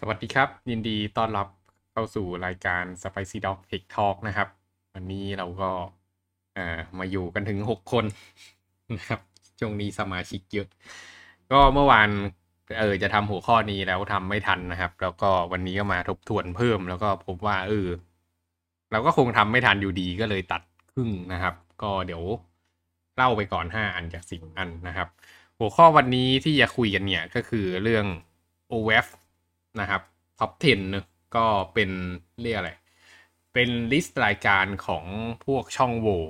สวัสดีครับ ยินดีต้อนรับเข้าสู่รายการ Spicy Dog Tech Talk นะครับ วันนี้เราก็มาอยู่กันถึง 6 คนนะครับช่วงนี้สมาชิกเยอะ ก็เมื่อวานเออจะทำหัวข้อนี้แล้วทำไม่ทันนะครับ แล้วก็วันนี้ก็มาทบทวนเพิ่ม แล้วก็พบว่าเออเราก็คงทำไม่ทันอยู่ดีก็เลยตัดครึ่งนะครับ ก็เดี๋ยวเล่าไปก่อน 5 อันจากสิบอันนะครับ หัวข้อวันนี้ที่จะคุยกันเนี่ยก็คือเรื่อง OF นะครับ top 10เนอะก็เป็นเรียกอะไร เป็น list รายการของพวกช่องโหว่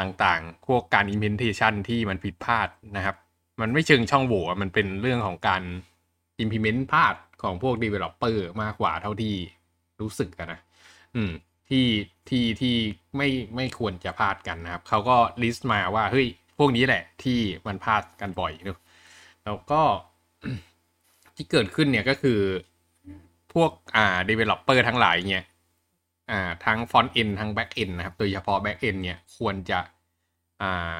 ต่างๆ พวกการ implementation ที่มันผิดพลาดนะครับ มันไม่เชิงช่องโหว่มันเป็นเรื่องของการ implement พลาดของพวก developer มากกว่าเท่าที่รู้สึกอะนะ อืม ที่ที่ที่ไม่ไม่ควรจะพลาดกันนะครับ เขาก็ลิสต์มาว่า เฮ้ย พวกนี้แหละ ที่มันพลาดกันบ่อยเนอะแล้วก็ที่เกิดขึ้นเนี่ยก็คือ พวกอ่า developer ทั้งหลายเนี่ยอ่าทั้ง front end ทั้ง back end นะครับ โดยเฉพาะ back end เนี่ยควรจะอ่า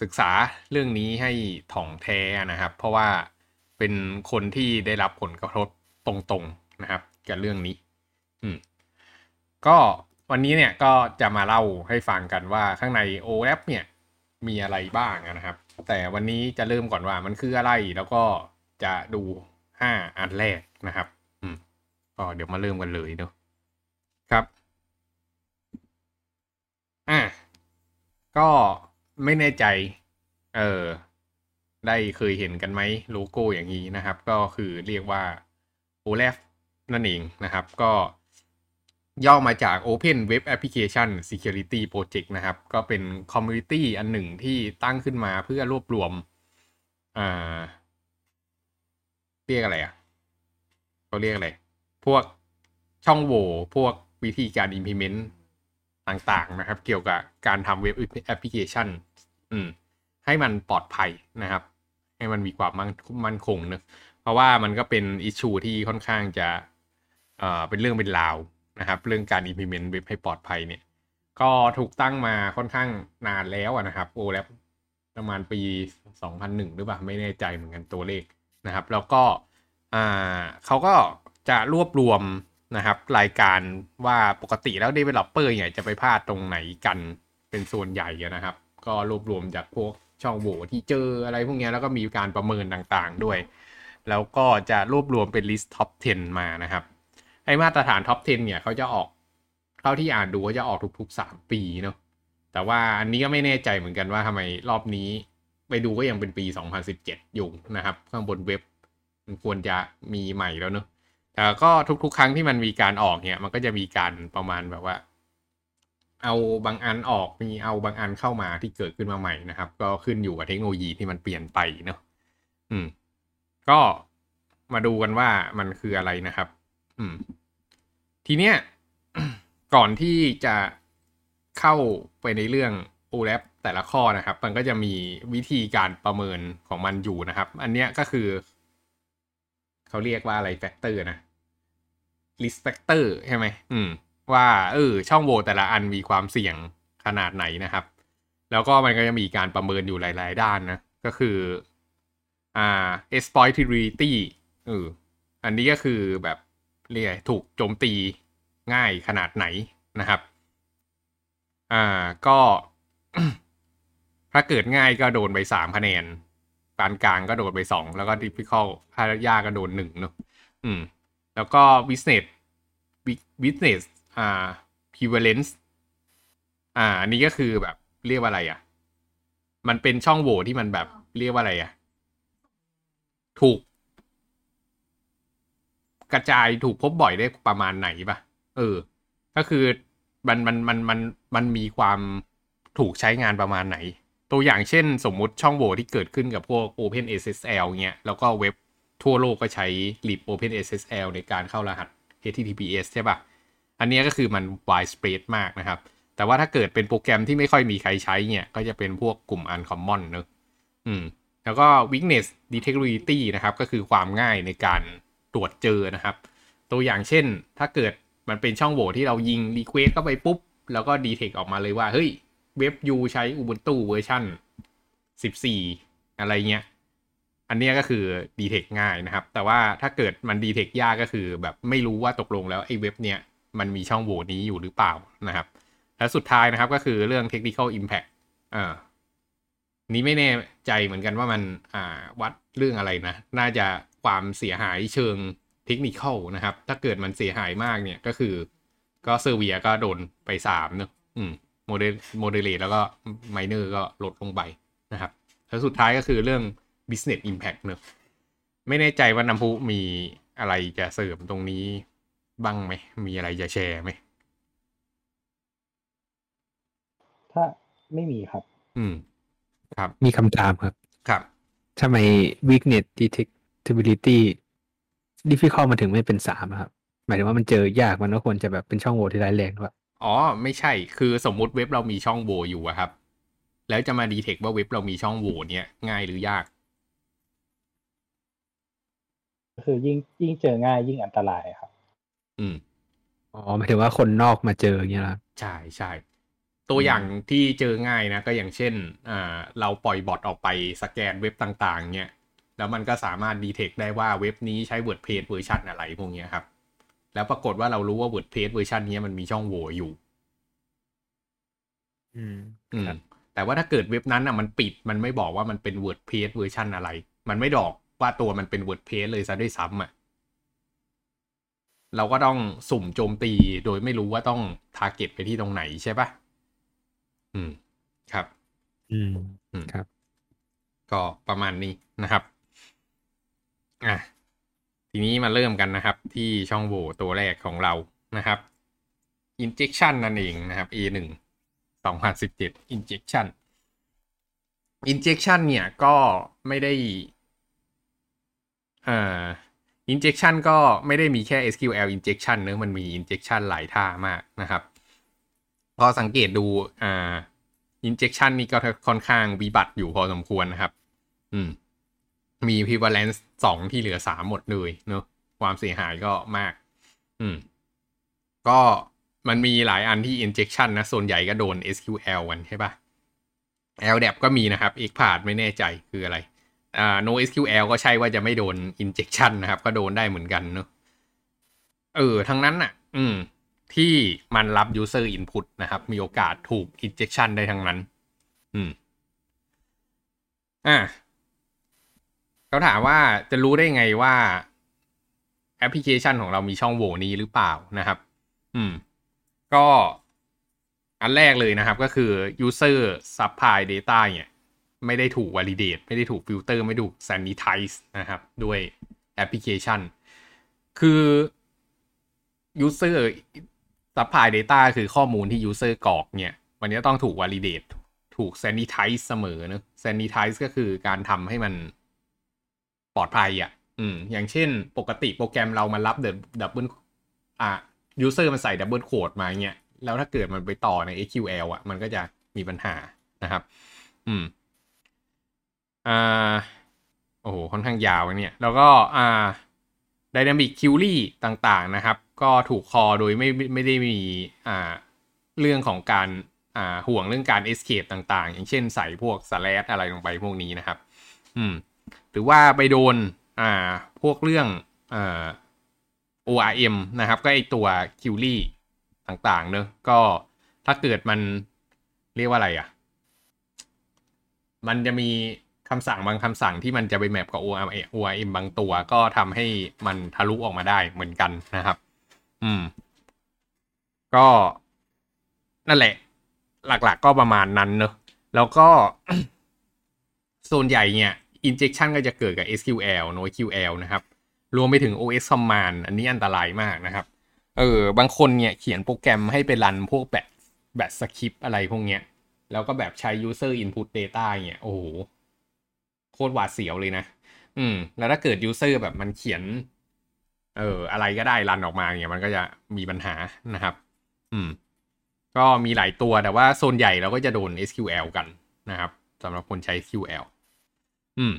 ศึกษาเรื่องนี้ให้ถ่องแท้นะครับ เพราะว่าเป็นคนที่ได้รับผลกระทบตรงๆนะครับ กับเรื่องนี้ อืม ก็วันนี้เนี่ยก็จะมาเล่าให้ฟังกันว่าข้างใน OAP เนี่ยมีอะไรบ้างนะครับ แต่วันนี้จะเริ่มก่อนว่ามันคืออะไรแล้วก็จะดู 5 อันแรกนะครับ ก็เดี๋ยวมาเริ่มกันเลยเนาะครับ อะก็ไม่แน่ใจ เออ ได้เคยเห็นกันไหมโลโก้อย่างนี้นะครับ ก็คือเรียกว่า OWASP นั่นเองนะครับ ก็ย่อมาจาก Open Web Application Security Project นะครับ ก็เป็น community อันหนึ่งที่ตั้งขึ้นมาเพื่อรวบรวม อ่า เรียกอะไรอะเขาเรียกอะไร พวกช่องโหว่พวกวิธีการ implement ต่างๆนะครับ เกี่ยวกับการทำเว็บแอปพลิเคชัน อืม ให้มันปลอดภัยนะครับ ให้มันมีความมั่นมั่นคงนะเพราะว่ามันก็เป็นอิชชูที่ค่อนข้างจะเอ่อเป็นเรื่องเป็นราวนะครับ เรื่องการ implement เว็บให้ปลอดภัยเนี่ย ก็ถูกตั้งมาค่อนข้างนานแล้วนะครับโอแล้วประมาณปี 2001 หรือเปล่าไม่แน่ใจเหมือนกันตัวเลขนะครับ แล้วก็อ่าเขาก็ จะรวบรวมนะครับรายการว่าปกติแล้ว developer เนี่ยจะไปพลาดตรงไหนกันเป็นส่วนใหญ่นะครับ ก็รวบรวมจากพวกช่องโหว่ที่เจออะไรพวกนี้แล้วก็มีการประเมินต่างๆด้วย แล้วก็จะรวบรวมเป็น list top 10 มานะครับไอมาตรฐาน top 10 เนี่ยเขาจะออกเท่าที่อ่านดูก็จะออกทุก ๆ 3 ปีเนาะแต่ว่าอันนี้ก็ไม่แน่ใจเหมือนกันว่าทำไมรอบนี้ไปดูก็ยังเป็นปี 2017 อยู่นะครับ ข้างบนเว็บมันควรจะมีใหม่แล้วเนาะ แต่ก็ทุกๆ ครั้งที่มันมีการออกเนี่ย มันก็จะมีการประมาณแบบว่า เอาบางอันออกมีเอาบางอันเข้ามาที่เกิดขึ้นมาใหม่นะครับ ก็ขึ้นอยู่กับเทคโนโลยีที่มันเปลี่ยนไปเนาะอืม ก็มาดูกันว่ามันคืออะไรนะครับ อืม ทีเนี้ยก่อนที่จะเข้าไปในเรื่อง o l a p แต่ละข้อนะครับ มันก็จะมีวิธีการประเมินของมันอยู่นะครับ อันเนี้ยก็คือ เขาเรียกว่าอะไร factor นะ risk factor ใช่ไหมอืม ว่าเออช่องโหว่แต่ละอันมีความเสี่ยงขนาดไหนนะครับ แล้วก็มันก็จะมีการประเมินอยู่หลาย ๆ ด้านนะ ก็คืออ่า exploitability เอออันนี้ก็คือแบบเรียกถูกโจมตีง่ายขนาดไหนนะครับ อ่าก็ถ้าเกิดง่ายก็โดนไปสามคะแนนปานกลางก็โดนไปสองแล้วก็ difficult ถ้ายากก็โดนหนึ่งเนอะอืม แล้วก็ business business อ่า prevalence อ่า อันนี้ก็คือแบบเรียกว่าอะไรอะ มันเป็นช่องโหว่ที่มันแบบเรียกว่าอะไรอะ ถูก กระจายถูกพบบ่อยได้ประมาณไหนปะเออ ก็คือมันมันมันมันมันมีความถูกใช้งานประมาณไหน ตัวอย่างเช่นสมมุติช่องโหว่ที่เกิดขึ้นกับพวก Open SSL เงี้ย แล้วก็เว็บ ทั่วโลกก็ใช้ lib Open SSL ในการเข้ารหัส HTTPS ใช่ปะอันนี้ก็คือมัน widespread มากนะครับ แต่ว่าถ้าเกิดเป็นโปรแกรมที่ไม่ค่อยมีใครใช้เนี่ย ก็จะเป็นพวกกลุ่ม uncommon เนอะอืม แล้วก็ weakness detectability นะครับ ก็คือความง่ายในการตรวจเจอนะครับ ตัวอย่างเช่น ถ้าเกิดมันเป็นช่องโหว่ที่เรายิง request เข้าไปปุ๊บ แล้วก็ detect ออกมาเลยว่า เฮ้ย เว็บยูใช้ Ubuntu เวอร์ชัน14 อะไรเงี้ย อันนี้ก็คือดีเทคง่ายนะครับ แต่ว่าถ้าเกิดมันดีเทคยากก็คือแบบไม่รู้ว่าตกลงแล้วไอ้เว็บเนี้ยมันมีช่องโหว่นี้อยู่หรือเปล่านะครับ และสุดท้ายนะครับก็คือเรื่อง technical impact อ่านี้ไม่แน่ใจเหมือนกันว่ามันอ่าวัดเรื่องอะไรนะ น่าจะความเสียหายเชิงเทคนิคนะครับ ถ้าเกิดมันเสียหายมากเนี่ยก็คือ ก็ severe ก็โดนไปสามเนอะอืม moderate moderate แล้วก็ minor ก็ลดลงไปนะครับ แล้วสุดท้ายก็คือเรื่อง business impact เนอะไม่แน่ใจว่าน้ำพุมีอะไรจะเสริมตรงนี้บ้างไหม มีอะไรจะแชร์ไหม ถ้าไม่มีครับ อืม ครับ มีคำถามครับ ครับทำไม weakness detectability difficult มาถึงไม่เป็นสามอะครับ หมายถึงว่ามันเจอยากมันก็ควรจะแบบเป็นช่องโหว่ที่ร้ายแรงด้วยอ๋อ ไม่ใช่ คือสมมุติเว็บเรามีช่องโหว่อยู่อะครับ แล้วจะมาดีเทคว่าเว็บเรามีช่องโหว่เนี้ยง่ายหรือยาก ก็คือยิ่งยิ่งเจอง่ายยิ่งอันตรายครับ อืมอ๋อหมายถึงว่าคนนอกมาเจออย่างเงี้ยเหรอครับใช่ใช่ตัวอย่างที่เจอง่ายนะ ก็อย่างเช่นอ่าเราปล่อยบอทออกไปสแกนเว็บต่างๆ เนี่ยแล้วมันก็สามารถ detect ได้ว่าเว็บนี้ใช้ WordPress เวอร์ชันอะไรพวกเนี้ยครับ แล้วปรากฏว่าเรารู้ว่า WordPress เวอร์ชันนี้มันมีช่องโหว่อยู่ อืมอืมครับแต่ว่าถ้าเกิดเว็บนั้นอะมันปิดมันไม่บอกว่ามันเป็น WordPress เวอร์ชันอะไร มันไม่บอก ว่าตัวมันเป็น WordPress เลยซะด้วยซ้ำอะ เราก็ต้องสุ่มโจมตีโดยไม่รู้ว่าต้องทาร์เก็ตไปที่ตรงไหนใช่ปะอืม ครับอืมอืมครับ ก็ประมาณนี้นะครับ อะ ทีนี้มาเริ่มกันนะครับ ที่ช่องโหว่ตัวแรกของเรานะครับ injection นั่นเองนะครับ A หนึ่งสองพันสิบเจ็ด injection injection เนี่ยก็ไม่ได้เอ่อ injection ก็ไม่ได้มีแค่ SQL injection เนอะมันมี injection หลายท่ามากนะครับ พอสังเกตดูอ่า injection นี่ก็ค่อนข้างวิบัติอยู่พอสมควรนะครับ อืม มี prevalence สองที่เหลือสามหมดเลยเนอะความเสียหายก็มาก อืม ก็มันมีหลายอันที่ injection นะ ส่วนใหญ่ก็โดน SQL กันใช่ปะ LDAP ก็มีนะครับ XPath ไม่แน่ใจคืออะไร อ่า NoSQL ก็ใช่ว่าจะไม่โดน injection นะครับ ก็โดนได้เหมือนกันเนอะเออ ทั้งนั้นน่ะ อืม ที่มันรับ user input นะครับ มีโอกาสถูก injection ได้ทั้งนั้น อืม อะเขาถามว่าจะรู้ได้ไงว่าแอปพลิเคชันของเรามีช่องโหว่นี้หรือเปล่านะครับ อืม ก็อันแรกเลยนะครับก็คือ user supply data เนี่ย ไม่ได้ถูก validate ไม่ได้ถูก filter ไม่ถูก sanitize นะครับ ด้วยแอปพลิเคชัน คือ user supply data คือข้อมูลที่ user กรอกเนี่ย มันจะต้องถูก validate ถูก sanitize เสมอเนอะ sanitize ก็คือการทำให้มันปลอดภัยอะ อืม อย่างเช่นปกติโปรแกรมเรามันรับ double อะ user มันใส่ double quote มาเงี้ยแล้วถ้าเกิดมันไปต่อใน SQL อะ มันก็จะมีปัญหานะครับ อืม อ่าโอ้โหค่อนข้างยาวเนี่ย แล้วก็อ่า Dynamic Query ต่างๆนะครับ ก็ถูก call โดยไม่ไม่ได้มีอ่าเรื่องของการอ่าห่วงเรื่องการ escape ต่างๆ อย่างเช่นใส่พวก slash อะไรลงไปพวกนี้นะครับ อืมหรือว่าไปโดนอ่าพวกเรื่องอ่า ORM นะครับ ก็ไอตัว query ต่างๆเนอะก็ถ้าเกิดมันเรียกว่าอะไรอะ มันจะมี คำสั่งบางคำสั่งที่มันจะไปแมปกับ ORM ORM บางตัวก็ทำให้มันทะลุออกมาได้เหมือนกันนะครับ อืม ก็นั่นแหละ หลักๆก็ประมาณนั้นเนอะแล้วก็ส่วนใหญ่เนี่ย injection ก็จะเกิดกับ SQL NoSQL นะครับ รวมไปถึง OS command อันนี้อันตรายมากนะครับ เออ บางคนเนี่ยเขียนโปรแกรมให้ไปรันพวกแบบแบบสคริปอะไรพวกเนี้ย แล้วก็แบบใช้ user input data เนี่ย โอ้โห โคตรหวาดเสียวเลยนะ อืม แล้วถ้าเกิด user แบบมันเขียน เออ อะไรก็ได้รันออกมาเนี่ยมันก็จะมีปัญหานะครับ อืม ก็มีหลายตัวแต่ว่าโซนใหญ่เราก็จะโดน SQL กันนะครับสำหรับคนใช้ SQL อืม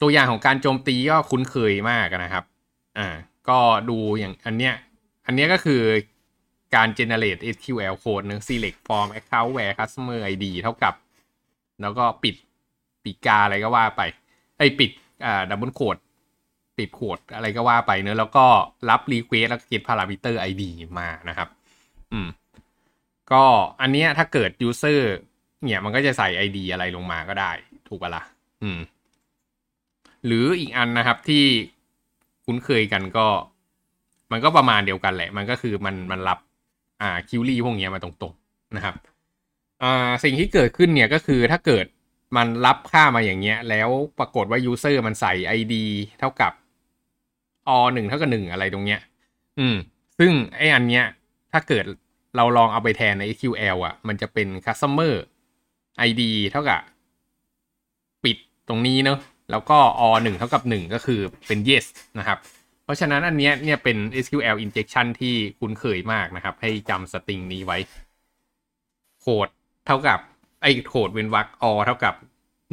ตัวอย่างของการโจมตีก็คุ้นเคยมากนะครับ อ่า ก็ดูอย่างอันเนี้ย อันเนี้ยก็คือการ generate SQL code นอะ select form account where customer ID เท่ากับ แล้วก็ปิด ปิดกาอะไรก็ว่าไปไอ้ยปิดอ่าดับเบิลโคดติด quote อะไรก็ว่าไปเนอะแล้วก็รับ request แล้วก็เก็บพารามิเตอร์ ID มานะครับ อืม ก็อันเนี้ยถ้าเกิด user เนี่ยมันก็จะใส่ ID อะไรลงมาก็ได้ ถูกปะละ่ะอืม หรืออีกอันนะครับที่คุ้นเคยกันก็ มันก็ประมาณเดียวกันแหละ มันก็คือมันมันรับอ่า query พวกเนี้ยมาตรงๆนะครับ อ่าสิ่งที่เกิดขึ้นเนี่ยก็คือถ้าเกิด มันรับค่ามาอย่างเงี้ย แล้วปรากฏว่า user มันใส่ ID เท่ากับ o หนึ่งเท่ากับหนึ่งอะไรตรงเนี้ย อืม ซึ่งไออันเนี้ย ถ้าเกิดเราลองเอาไปแทนใน SQL อะ มันจะเป็น customer ID เท่ากับ ปิดตรงนี้เนอะแล้วก็ o หนึ่งเท่ากับหนึ่งก็คือเป็น yes นะครับ เพราะฉะนั้นอันเนี้ยเนี่ยเป็น SQL injection ที่คุ้นเคยมากนะครับ ให้จำสตริงนี้ไว้ โคดเท่ากับ ไอ้โคดเว้นวรรค o เท่ากับ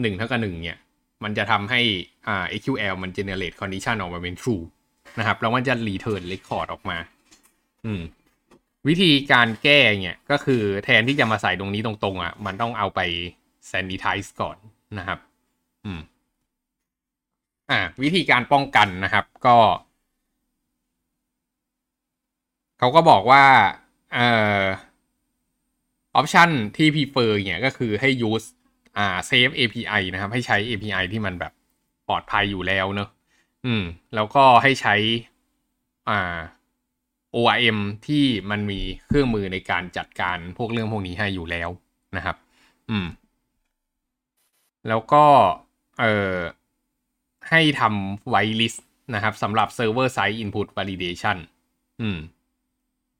หนึ่งเท่ากับหนึ่งเนี่ย มันจะทำให้อ่า SQL มัน generate condition ออกมาเป็น true นะครับ แล้วมันจะ return record ออกมา อืม วิธีการแก้เนี่ยก็คือแทนที่จะมาใส่ตรงนี้ตรงๆอะ มันต้องเอาไป sanitize ก่อนนะครับ อืม อ่า วิธีการป้องกันนะครับก็เขาก็บอกว่า เอ่อ ออปชันที่ prefer เนี่ยก็คือให้ use อ่า save API นะครับ ให้ใช้ API ที่มันแบบปลอดภัยอยู่แล้วเนอะอืม แล้วก็ให้ใช้อ่า ORM ที่มันมีเครื่องมือในการจัดการพวกเรื่องพวกนี้ให้อยู่แล้วนะครับ อืม แล้วก็เอ่อให้ทำไว list นะครับสำหรับ server side input validation อืม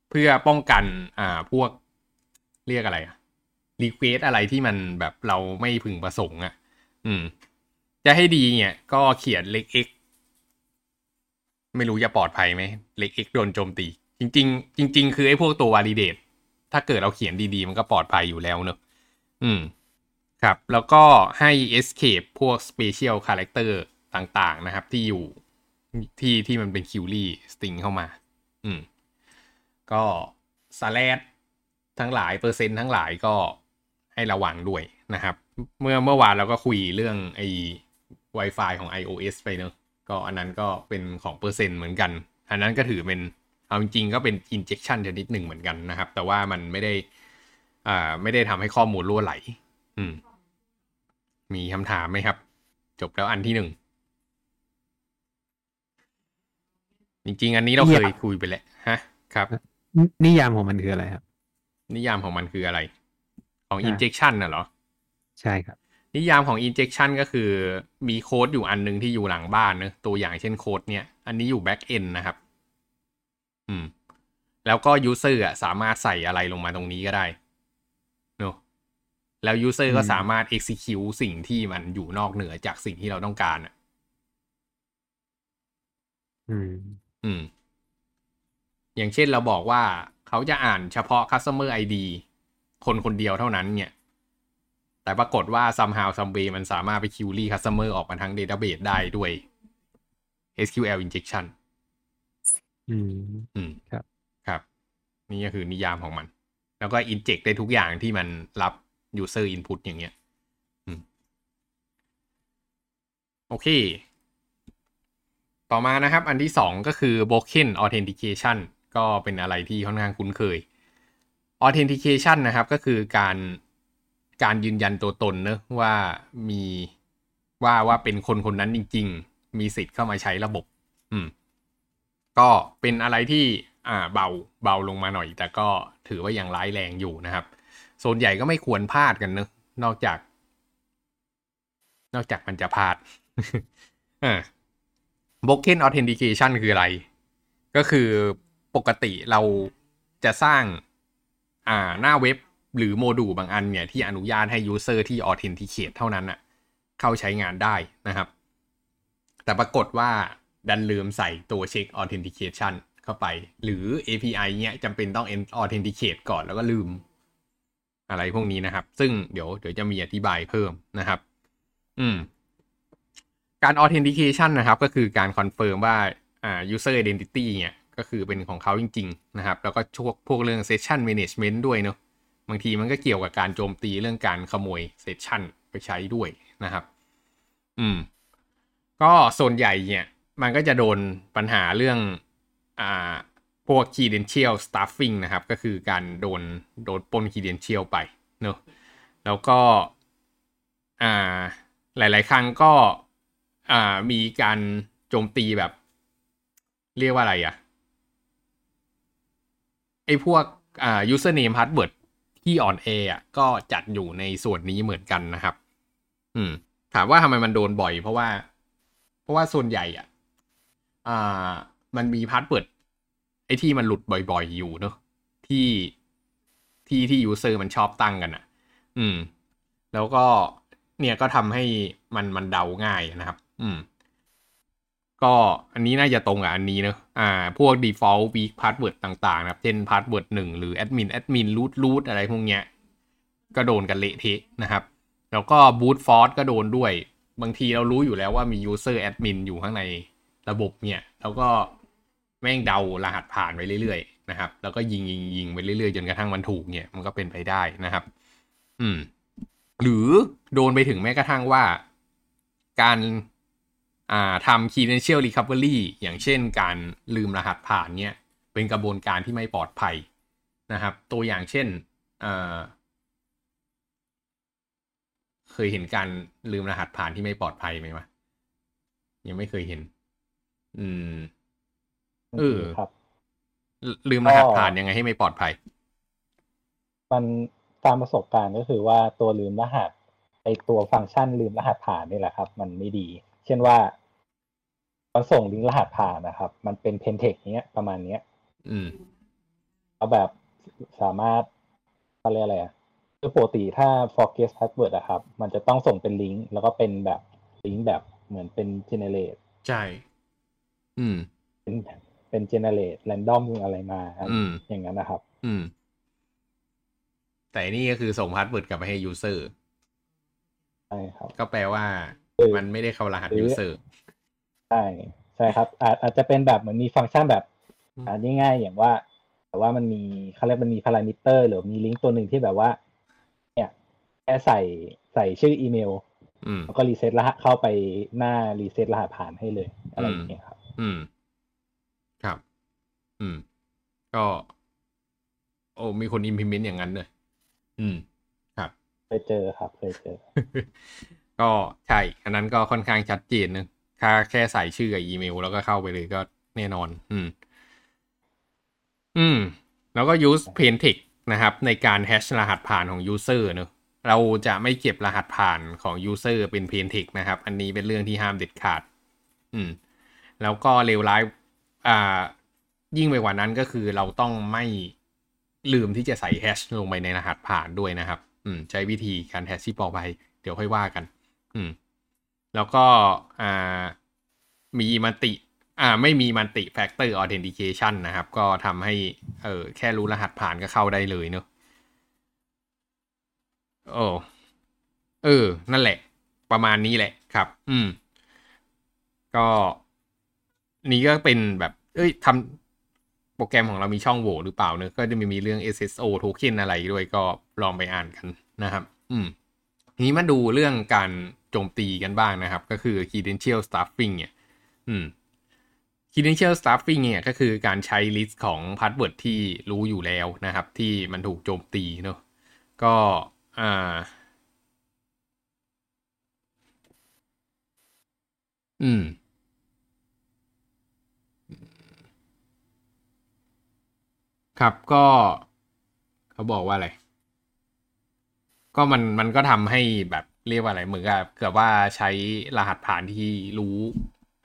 เพื่อป้องกันอ่าพวก เรียกอะไรอะ request อะไรที่มันแบบเราไม่พึงประสงค์อะอืม จะให้ดีเนี่ยก็เขียนเล็ก x ไม่รู้จะปลอดภัยไหมเล็ก x โดนโจมตี จริง ๆ จริง ๆ คือไอ้พวกตัว validate ถ้าเกิดเราเขียนดีๆ มันก็ปลอดภัยอยู่แล้วเนอะอืม ครับ แล้วก็ให้ escape พวก special character ต่างๆ นะครับ ที่อยู่ที่ที่มันเป็น query string เข้ามา อืม ก็สแลด ทั้งหลายเปอร์เซ็นต์ทั้งหลายก็ให้ระวังด้วยนะครับ เมื่อเมื่อวานเราก็คุยเรื่องไอ้ Wi-Fi ของ iOS ไปเนอะก็อันนั้นก็เป็นของเปอร์เซ็นต์เหมือนกัน อันนั้นก็ถือเป็นเอาจริงๆก็เป็น injection ชนิดหนึ่งเหมือนกันนะครับ แต่ว่ามันไม่ได้อ่าไม่ได้ทำให้ข้อมูลรั่วไหล อืม มีคำถามไหมครับ จบแล้วอันที่หนึ่งจริงๆ อันนี้เราเคยคุยไปแล้วฮะ ครับ นิยามของมันคืออะไรครับ นิยามของมันคืออะไร ของอ่า injection น่ะเหรอ ใช่ครับ นิยามของ injection ก็คือมีโค้ดอยู่อันหนึงที่อยู่หลังบ้านเนอะตัวอย่างเช่นโค้ดเนี่ย อันนี้อยู่ back end นะครับ อืม แล้วก็ user อะสามารถใส่อะไรลงมาตรงนี้ก็ได้เนอะแล้ว user ก็อืมสามารถ execute สิ่งที่มันอยู่นอกเหนือจากสิ่งที่เราต้องการอะ อืม อืม อย่างเช่นเราบอกว่า เขาจะอ่านเฉพาะ customer ID คนคนเดียวเท่านั้นเนี่ย แต่ปรากฏว่า somehow some way มันสามารถไป query customer ออกมาทั้ง database ได้ด้วย SQL injection อืมอืมครับ ครับ นี่ก็คือนิยามของมัน แล้วก็ inject ได้ทุกอย่างที่มันรับ user input อย่างเงี้ย อืม โอเค ต่อมานะครับ อันที่สองก็คือ broken authentication ก็เป็นอะไรที่ค่อนข้างคุ้นเคย authentication นะครับก็คือการการยืนยันตัวตนเนอะว่ามีว่าว่าเป็นคนคนนั้นจริง ๆ มีสิทธิ์เข้ามาใช้ระบบ อืม ก็เป็นอะไรที่อ่าเบาเบาลงมาหน่อย แต่ก็ถือว่ายังร้ายแรงอยู่นะครับส่วนใหญ่ก็ไม่ควรพลาดกันเนอะนอกจาก นอกจากมันจะพลาดอ่า broken authentication คืออะไร ก็คือ ปกติเราจะสร้างอ่าหน้าเว็บหรือโมดูลบางอันเนี่ยที่อนุญาตให้ user ที่ authenticate เท่านั้นอะเข้าใช้งานได้นะครับ แต่ปรากฏว่าดันลืมใส่ตัวเช็ค authentication เข้าไป หรือ API เนี้ยจำเป็นต้อง authenticate ก่อนแล้วก็ลืมอะไรพวกนี้นะครับ ซึ่งเดี๋ยวเดี๋ยวจะมีอธิบายเพิ่มนะครับ อืม การ authentication นะครับ ก็คือการคอนเฟิร์มว่าอ่า user identity เนี่ย ก็คือเป็นของเขาจริง ๆ นะครับ แล้วก็พวกพวกเรื่อง session management ด้วยเนาะบางทีมันก็เกี่ยวกับการโจมตีเรื่องการขโมย session ไปใช้ด้วยนะครับ อืม ก็ส่วนใหญ่เนี่ย มันก็จะโดนปัญหาเรื่องอ่าพวก credential stuffing นะครับ ก็คือการโดนโดนปน credential ไปเนอะแล้วก็อ่าหลาย ๆ ครั้งก็อ่ามีการโจมตีแบบ เรียกว่าอะไรอะ ไอ้พวกอ่า username password ที่อ่อนแออะก็จัดอยู่ในส่วนนี้เหมือนกันนะครับ อืม ถามว่าทำไมมันโดนบ่อย เพราะว่า เพราะว่าส่วนใหญ่อะ อ่า มันมี password ไอ้ที่มันหลุดบ่อยๆอยู่เนอะที่ที่ที่ user มันชอบตั้งกันอะ อืม แล้วก็เนี่ยก็ทำให้มันมันเดาง่ายนะครับ อืม ก็อันนี้น่าจะตรงกับอันนี้เนอะอ่า พวก default weak password ต่างๆนะครับ เช่น password หนึ่งหรือ admin admin root root อะไรพวกเนี้ย ก็โดนกันเละเทะนะครับ แล้วก็ boot force ก็โดนด้วย บางทีเรารู้อยู่แล้วว่ามี user admin อยู่ข้างในระบบเนี่ย แล้วก็แม่งเดารหัสผ่านไปเรื่อยๆนะครับ แล้วก็ยิงยิงยิงไปเรื่อยๆ จนกระทั่งมันถูกเนี่ย มันก็เป็นไปได้นะครับ อืม หรือโดนไปถึงแม้กระทั่งว่าการ ทำ credential recovery อย่างเช่นการลืมรหัสผ่านเนี่ยเป็นกระบวนการที่ไม่ปลอดภัยนะครับ ตัวอย่างเช่นเอ่อเคยเห็นการลืมรหัสผ่านที่ไม่ปลอดภัยไหมวะยังไม่เคยเห็น อืมเออครับ ลืมรหัสผ่านยังไงให้ไม่ปลอดภัย มันตามประสบการณ์ก็คือว่าตัวลืมรหัสไอตัวฟังก์ชันลืมรหัสผ่านนี่แหละครับ มันไม่ดี เช่นว่ามันส่งลิงก์รหัสผ่านนะครับ มันเป็นเพนเทคเนี้ยประมาณเนี้ย อืมเอาแบบสามารถอะไรยกอะไรอะคือปกติถ้า forget password อะครับ มันจะต้องส่งเป็นลิงก์แล้วก็เป็นแบบลิงก์แบบเหมือนเป็น generate ใช่ อืม เป็นเป็น generate random อะไรมาอืมอย่างนั้นนะครับ อืม แต่นี่ก็คือส่ง password กลับไปให้ user ใช่ครับ ก็แปลว่าเออ มันไม่ได้เข้ารหัสหรือยูเซอร์ใช่ใช่ครับ อาจอาจจะเป็นแบบเหมือนมีฟังก์ชันแบบอืมอ่าง่ายๆอย่างว่า แต่ว่ามันมีเขาเรียกมันมีพารามิเตอร์ หรือมีลิงก์ตัวหนึ่งที่แบบว่า เนี่ยแค่ใส่ใส่ชื่ออีเมลอืมแล้วก็ reset รหัสเข้าไปหน้ารีเซ็ตรหัสผ่านให้เลย อะไรอย่างเงี้ยครับ อืม ครับ อืม ก็ โอ้มีคน implement อย่างนั้นเลยอืม ครับเคยเจอครับเคยเจอ ก็ใช่ อันนั้นก็ค่อนข้างชัดเจนนะค่าแค่ใส่ชื่อกับอีเมล แล้วก็เข้าไปเลยก็แน่นอน อืม อืม แล้วก็ use plain text นะครับ ในการแฮชรหัสผ่านของ user เนอะเราจะไม่เก็บรหัสผ่านของ user เป็น plain text นะครับ อันนี้เป็นเรื่องที่ห้ามเด็ดขาด อืม แล้วก็เลวร้าย อ่า ยิ่งไปกว่านั้นก็คือเราต้องไม่ลืมที่จะใส่ hash ลงไปในรหัสผ่านด้วยนะครับ อืม ใช้วิธีการ hash ที่ปลอดภัยเดี๋ยวค่อยว่ากัน อืม แล้วก็อ่ามี multi อ่า ไม่มี multi-factor authentication นะครับ ก็ทำให้ เออแค่รู้รหัสผ่านก็เข้าได้เลยเนอะโอ้เออ นั่นแหละ ประมาณนี้แหละครับ อืม ก็ นี่ก็เป็นแบบ เอ้ยทำโปรแกรมของเรามีช่องโหว่หรือเปล่าเนอะก็จะมีมีเรื่อง SSO token อะไรด้วยก็ลองไปอ่านกันนะครับ อืม นี้มาดูเรื่องการ โจมตีกันบ้างนะครับ ก็คือ credential stuffing เนี่ยอืม credential stuffing เนี่ยก็คือการใช้ list ของ password ที่รู้อยู่แล้วนะครับ ที่มันถูกโจมตีเนอะก็อ่าอืม ครับก็เขาบอกว่าอะไร ก็มันมันก็ทำให้แบบ เรียกว่าอะไรเหมือนกับเกือบว่าใช้รหัสผ่านที่รู้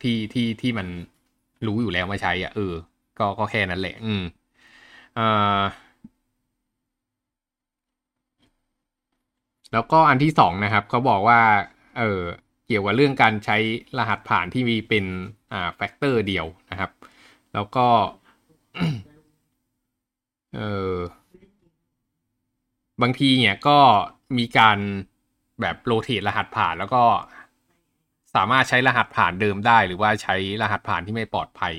ที่ที่ที่มันรู้อยู่แล้วมาใช้อะเออ ก็ก็แค่นั้นแหละ อืมเอ่อแล้วก็อันที่สองนะครับเขาบอกว่า เออเกี่ยวกับเรื่องการใช้รหัสผ่านที่มีเป็นอ่าแฟกเตอร์เดียวนะครับ แล้วก็ เออบางทีเนี่ยก็มีการ แบบ rotate รหัสผ่านแล้วก็สามารถใช้รหัสผ่านเดิมได้ หรือว่าใช้รหัสผ่านที่ไม่ปลอดภัย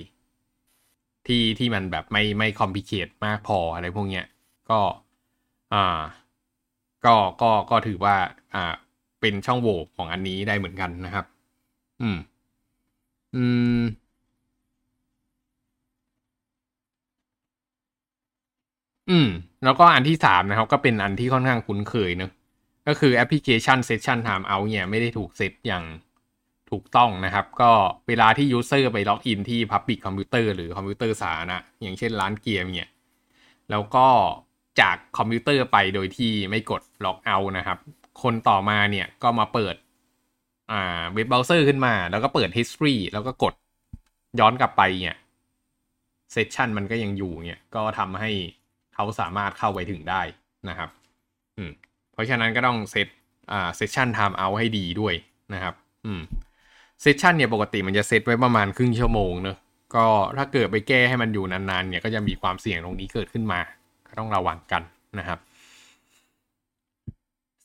ที่ที่มันแบบไม่ไม่ complicate มากพออะไรพวกเนี้ยก็อ่าก็ก็ก็ถือว่าอ่าเป็นช่องโหว่ของอันนี้ได้เหมือนกันนะครับ อืม อืมอืม แล้วก็อันที่สามนะครับ ก็เป็นอันที่ค่อนข้างคุ้นเคยเนอะ ก็คือแอปพลิเคชัน Session Timeout เนี่ยไม่ได้ถูกเซตอย่างถูกต้องนะครับ ก็เวลาที่ User ไปล็อกอินที่ Public Computer หรือคอมพิวเตอร์สาธารณะอย่างเช่นร้านเกมเนี่ย แล้วก็จากคอมพิวเตอร์ไปโดยที่ไม่กด logout นะครับ คนต่อมาเนี่ยก็มาเปิดอ่าเว็บเบราว์เซอร์ขึ้นมา แล้วก็เปิด history แล้วก็กดย้อนกลับไปเนี่ย session มันก็ยังอยู่เนี่ยก็ทำให้เขาสามารถเข้าไปถึงได้นะครับ อืม เพราะฉะนั้นก็ต้องเซตอ่า session timeout ให้ดีด้วยนะครับ อืม session เนี่ยปกติมันจะเซตไว้ประมาณครึ่งชั่วโมงเนอะก็ถ้าเกิดไปแก้ให้มันอยู่นานๆเนี่ยก็จะมีความเสี่ยงตรงนี้เกิดขึ้นมา ก็ต้องระวังกันนะครับ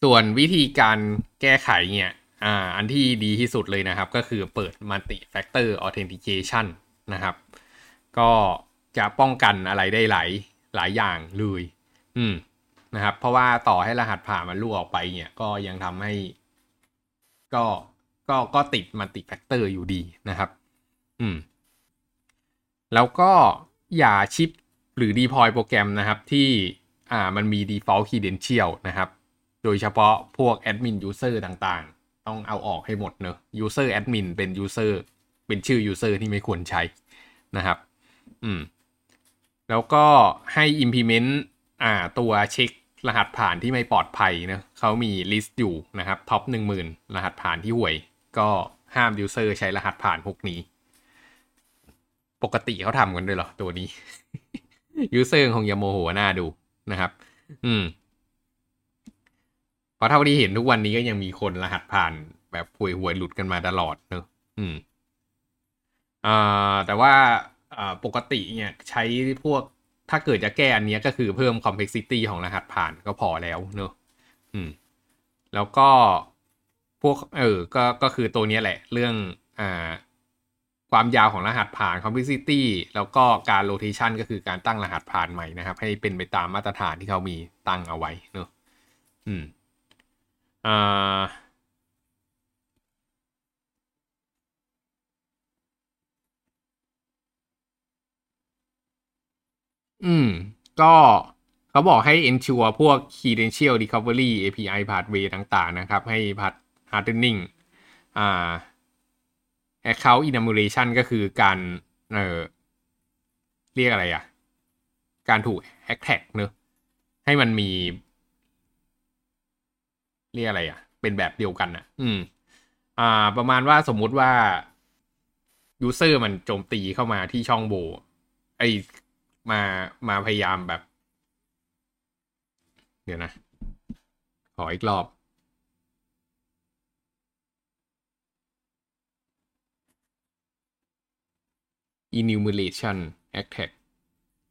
ส่วนวิธีการแก้ไขเนี่ยอ่าอันที่ดีที่สุดเลยนะครับ ก็คือเปิด multi factor authentication นะครับ ก็จะป้องกันอะไรได้หลายหลายอย่างเลย อืม นะครับ เพราะว่าต่อให้รหัสผ่านมันรั่วออกไปเนี่ยก็ยังทำให้ ก็ก็ก็ติด multi factor อยู่ดีนะครับ อืม แล้วก็อย่าชิปหรือ deploy โปรแกรมนะครับที่อ่ามันมี default credential นะครับ โดยเฉพาะพวก admin user ต่างๆ ต้องเอาออกให้หมดเนอะ user admin เป็น user เป็นชื่อ user ที่ไม่ควรใช้นะครับ อืม แล้วก็ให้ implement อ่าตัวเช็ครหัสผ่านที่ไม่ปลอดภัยนะเขามี list อยู่นะครับท็อปหนึ่งหมื่นรหัสผ่านที่ห่วย ก็ห้าม user ใช้รหัสผ่านพวกนี้ ปกติเขาทำกันด้วยเหรอ ตัวนี้ user คงจะโมโหหน้าดูนะครับ อืมเพราะเท่าที่เห็นทุกวันนี้ก็ยังมีคนรหัสผ่านแบบห่วยหวยหลุดกันมาตลอดเนอะอืมอ่าแต่ว่าอ่าปกติเนี่ยใช้พวก ถ้าเกิดจะแก้อันนี้ก็คือเพิ่ม complexity ของรหัสผ่านก็พอแล้วเนอะอืม แล้วก็พวกเออ ก็ก็คือตัวนี้แหละ เรื่องอ่าความยาวของรหัสผ่าน complexity แล้วก็การ rotation ก็คือการตั้งรหัสผ่านใหม่นะครับ ให้เป็นไปตามมาตรฐานที่เขามีตั้งเอาไว้เนอะอืมอ่า อืม ก็เขาบอกให้ ensure พวก credential recovery API pathway ต่างๆ นะครับ ให้พัด hardening อ่า account enumeration ก็คือการเออเรียกอะไรอะการถูก attack เนอะให้มันมี เรียกอะไรอะเป็นแบบเดียวกันอะอืม อ่า ประมาณว่าสมมุติว่า user มันโจมตีเข้ามาที่ช่องโหว่ไอ มามาพยายามแบบ เดี๋ยวนะ ขออีกรอบ enumeration attack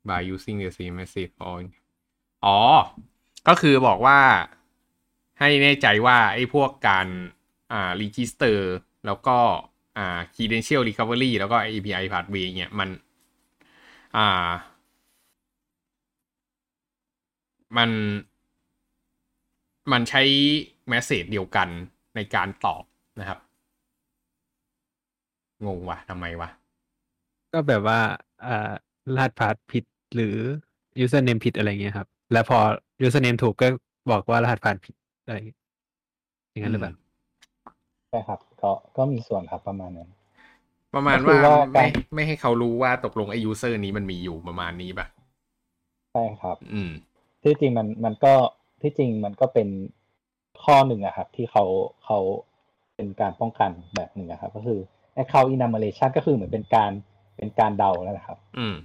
by using the same message or อ๋อ ก็คือบอกว่าให้แน่ใจว่าไอ้พวกการอ่า register แล้วก็อ่า credential recovery แล้วก็ API pathway เนี่ยมัน อ่า มัน มันใช้แมสเซจเดียวกันในการตอบนะครับ งงวะทำไมวะ ก็แบบว่าอ่ารหัสผ่านผิดหรือ username ผิดอะไรเงี้ยครับ แล้วพอ username ถูกก็บอกว่ารหัสผ่านผิดอะไรอย่างเงี้ยอย่างนั้นหรือเปล่าใช่ครับ ก็ก็มีส่วนครับประมาณนั้น ประมาณก็คืว่าอว่าไม่การไม่ให้เขารู้ว่าตกลงไอ้ยูเซอร์นี้มันมีอยู่ประมาณนี้ป่ะใช่ครับ อืม ที่จริงมันมันก็ที่จริงมันก็เป็นข้อหนึ่งอะครับ ที่เขาเขาเป็นการป้องกันแบบหนึ่งอะครับ ก็คือ account enumeration ก็คือเหมือนเป็นการเป็นการเดาแล้วนะครับ อืม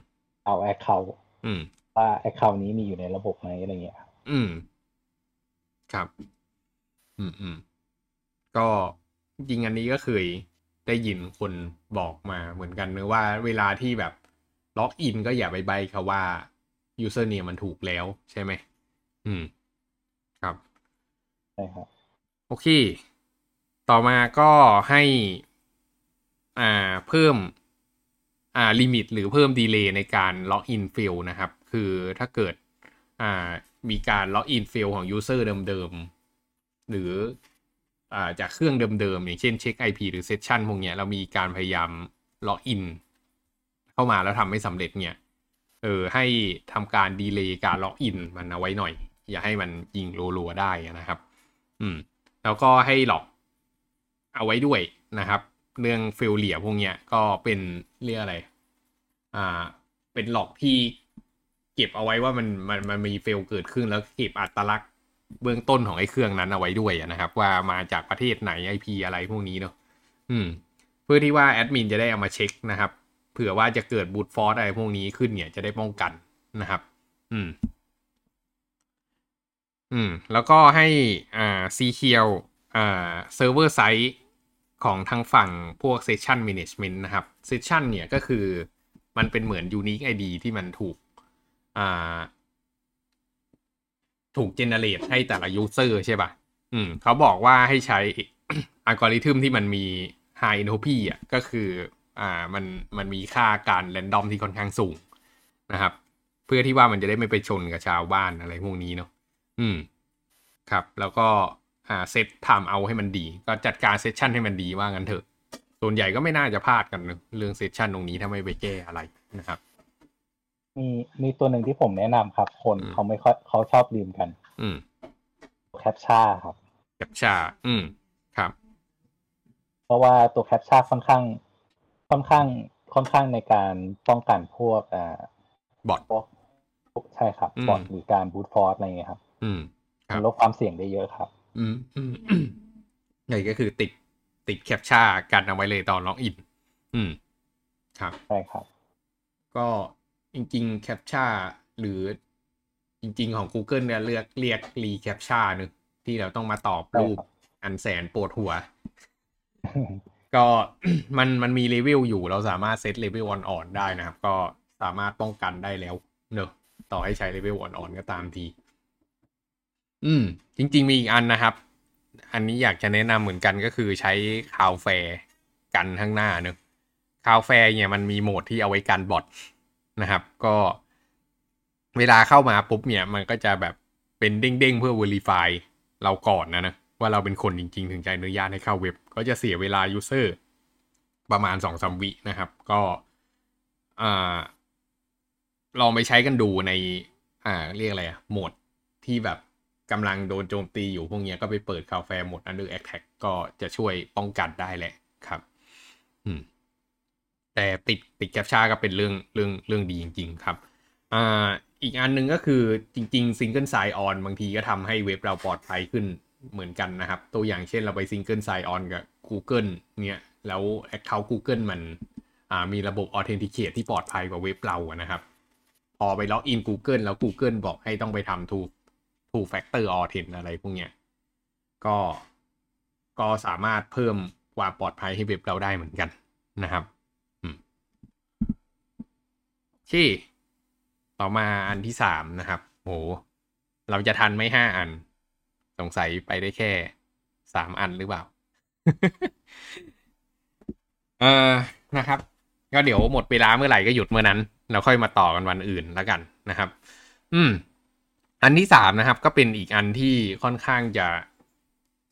เอา account อืมว่า account นี้มีอยู่ในระบบไหมอะไรเงี้ยครับอืม ครับ อืมอืมก็จริงๆอันนี้ก็เคยได้ยินคนบอกมาเหมือนกันเนอะว่าเวลาที่แบบล็อกอินก็อย่าไปใบ้เขาว่า username มันถูกแล้วใช่ไหม อืม ครับ ใช่ครับ โอเค ต่อมาก็ให้ อ่า เพิ่ม อ่า limit หรือเพิ่ม delay ในการ login fail นะครับ คือถ้าเกิด อ่า มีการ login fail ของ user เดิมๆ หรือ อ่า จากเครื่องเดิมๆ อย่างเช่นเช็ค IP หรือ session พวกเนี้ย เรามีการพยายามล็อกอินเข้ามาแล้วทำไม่สำเร็จเนี่ย เออให้ทำการ delay การล็อกอินมันเอาไว้หน่อย อย่าให้มันยิงรัวๆได้นะครับ อืม แล้วก็ให้ log เอาไว้ด้วยนะครับ เรื่อง failure พวกเนี้ยก็เป็นเรียกอะไร อ่า เป็น log ที่เก็บเอาไว้ว่ามันมันมันมี fail เกิดขึ้นแล้วเก็บอัตลักษณ์เบื้องต้นของไอ้เครื่องนั้นเอาไว้ด้วยนะครับ ว่ามาจากประเทศไหน IP อะไรพวกนี้เนาะอืม เพื่อที่ว่าแอดมินจะได้เอามาเช็คนะครับ เผื่อว่าจะเกิด brute force อะไรพวกนี้ขึ้นเนี่ยจะได้ป้องกันนะครับ อืม อืม แล้วก็ให้อ่า secure อ่า server-sideของทางฝั่งพวก Session Management นะครับ Session เนี่ยก็คือมันเป็นเหมือน Unique ID ที่มันถูกอ่าถูกเจเนเรตให้แต่ละยูเซอร์ใช่ป่ะ อืม เขาบอกว่าให้ใช้อัลกอริทึมที่มันมี High Entropy อะก็คือ อ่ามันมันมีค่าการแรนดอมที่ค่อนข้างสูงนะครับ เพื่อที่ว่ามันจะได้ไม่ไปชนกับชาวบ้านอะไรพวกนี้เนาะอืมครับ แล้วก็อ่า set timeout ให้มันดี ก็จัดการ session ให้มันดีว่างั้นเถอะ ส่วนใหญ่ก็ไม่น่าจะพลาดกันนะเรื่อง session ตรงนี้ถ้าไม่ไปแก้อะไรนะครับมีมีตัวหนึ่งที่ผมแนะนำครับ คนอืมเขาไม่ค่อยเขาชอบลืมกัน อืม captcha ครับ captcha อืมครับ เพราะว่าตัว captcha ค่อนข้าง ค่อนข้างค่อนข้างในการป้องกันพวกอ่าbot พวกใช่ครับอืม bot หรือการ brute force อะไรเงี้ยครับ อืมครับมันลดความเสี่ยงได้เยอะครับ อืมอืมอืมใหญ่ก็คือติดติด captcha กันเอาไว้เลยตอนล็อกอิน อืม ครับใช่ครับ ก็จริง ๆ captcha หรือจริง ๆ ของ Google เนี่ยเลือกเรียก reCAPTCHA นึงที่เราต้องมาตอบรูปใช่ครับอันแสนปวดหัว ก็มันมันมี level อยู่เราสามารถ set level อ่อนๆได้นะครับ ก็สามารถป้องกันได้แล้วเนอะต่อให้ใช้เลเวลอ่อนๆก็ตามที อืม จริง ๆ มีอีกอันนะครับ อันนี้อยากจะแนะนำเหมือนกันก็คือใช้ Cloudflare กันข้างหน้าเนอะ Cloudflare เนี่ยมันมีโหมดที่เอาไว้กัน bot นะครับ ก็เวลาเข้ามาปุ๊บเนี่ย มันก็จะแบบเป็นเด้งๆเพื่อ Verify เราก่อนนะนะ ว่าเราเป็นคนจริงๆ ถึงจะอนุญาตให้เข้าเว็บ ก็จะเสียเวลา User ประมาณสองสามวินะครับ ก็ลองไปใช้กันดูใน อ่า เรียกอะไรอะโหมดที่แบบกำลังโดนโจมตีอยู่พวกเนี้ยก็ไปเปิดคาแฟโหมด Under Attack ก็จะช่วยป้องกันได้แหละครับ อืม แต่ติดติดแคปชาก็เป็นเรื่องเรื่องเรื่องดีจริง ๆ ครับ อ่า อีกอันหนึ่งก็คือจริง ๆ Single Sign On บางทีก็ทำให้เว็บเราปลอดภัยขึ้น เหมือนกันนะครับ ตัวอย่างเช่นเราไป Single Sign On กับ Google เนี่ยแล้ว Account Google มันมีระบบ Authenticate ที่ปลอดภัยกว่าเว็บเราอะนะครับ พอไปล็อกอิน Google แล้ว Google บอกให้ต้องไปทำ two two factor authent อะไรพวกเนี้ยก็ก็สามารถเพิ่มความปลอดภัยให้เว็บเราได้เหมือนกันนะครับอืมโอเคต่อมาอันที่สามนะครับโหเราจะทันไหมห้าอัน สงสัยไปได้แค่สามอันหรือเปล่า เออนะครับ ก็เดี๋ยวหมดเวลาเมื่อไหร่ก็หยุดเมื่อนั้น เราค่อยมาต่อกันวันอื่นแล้วกันนะครับ อืม อันที่สามนะครับ ก็เป็นอีกอันที่ค่อนข้างจะ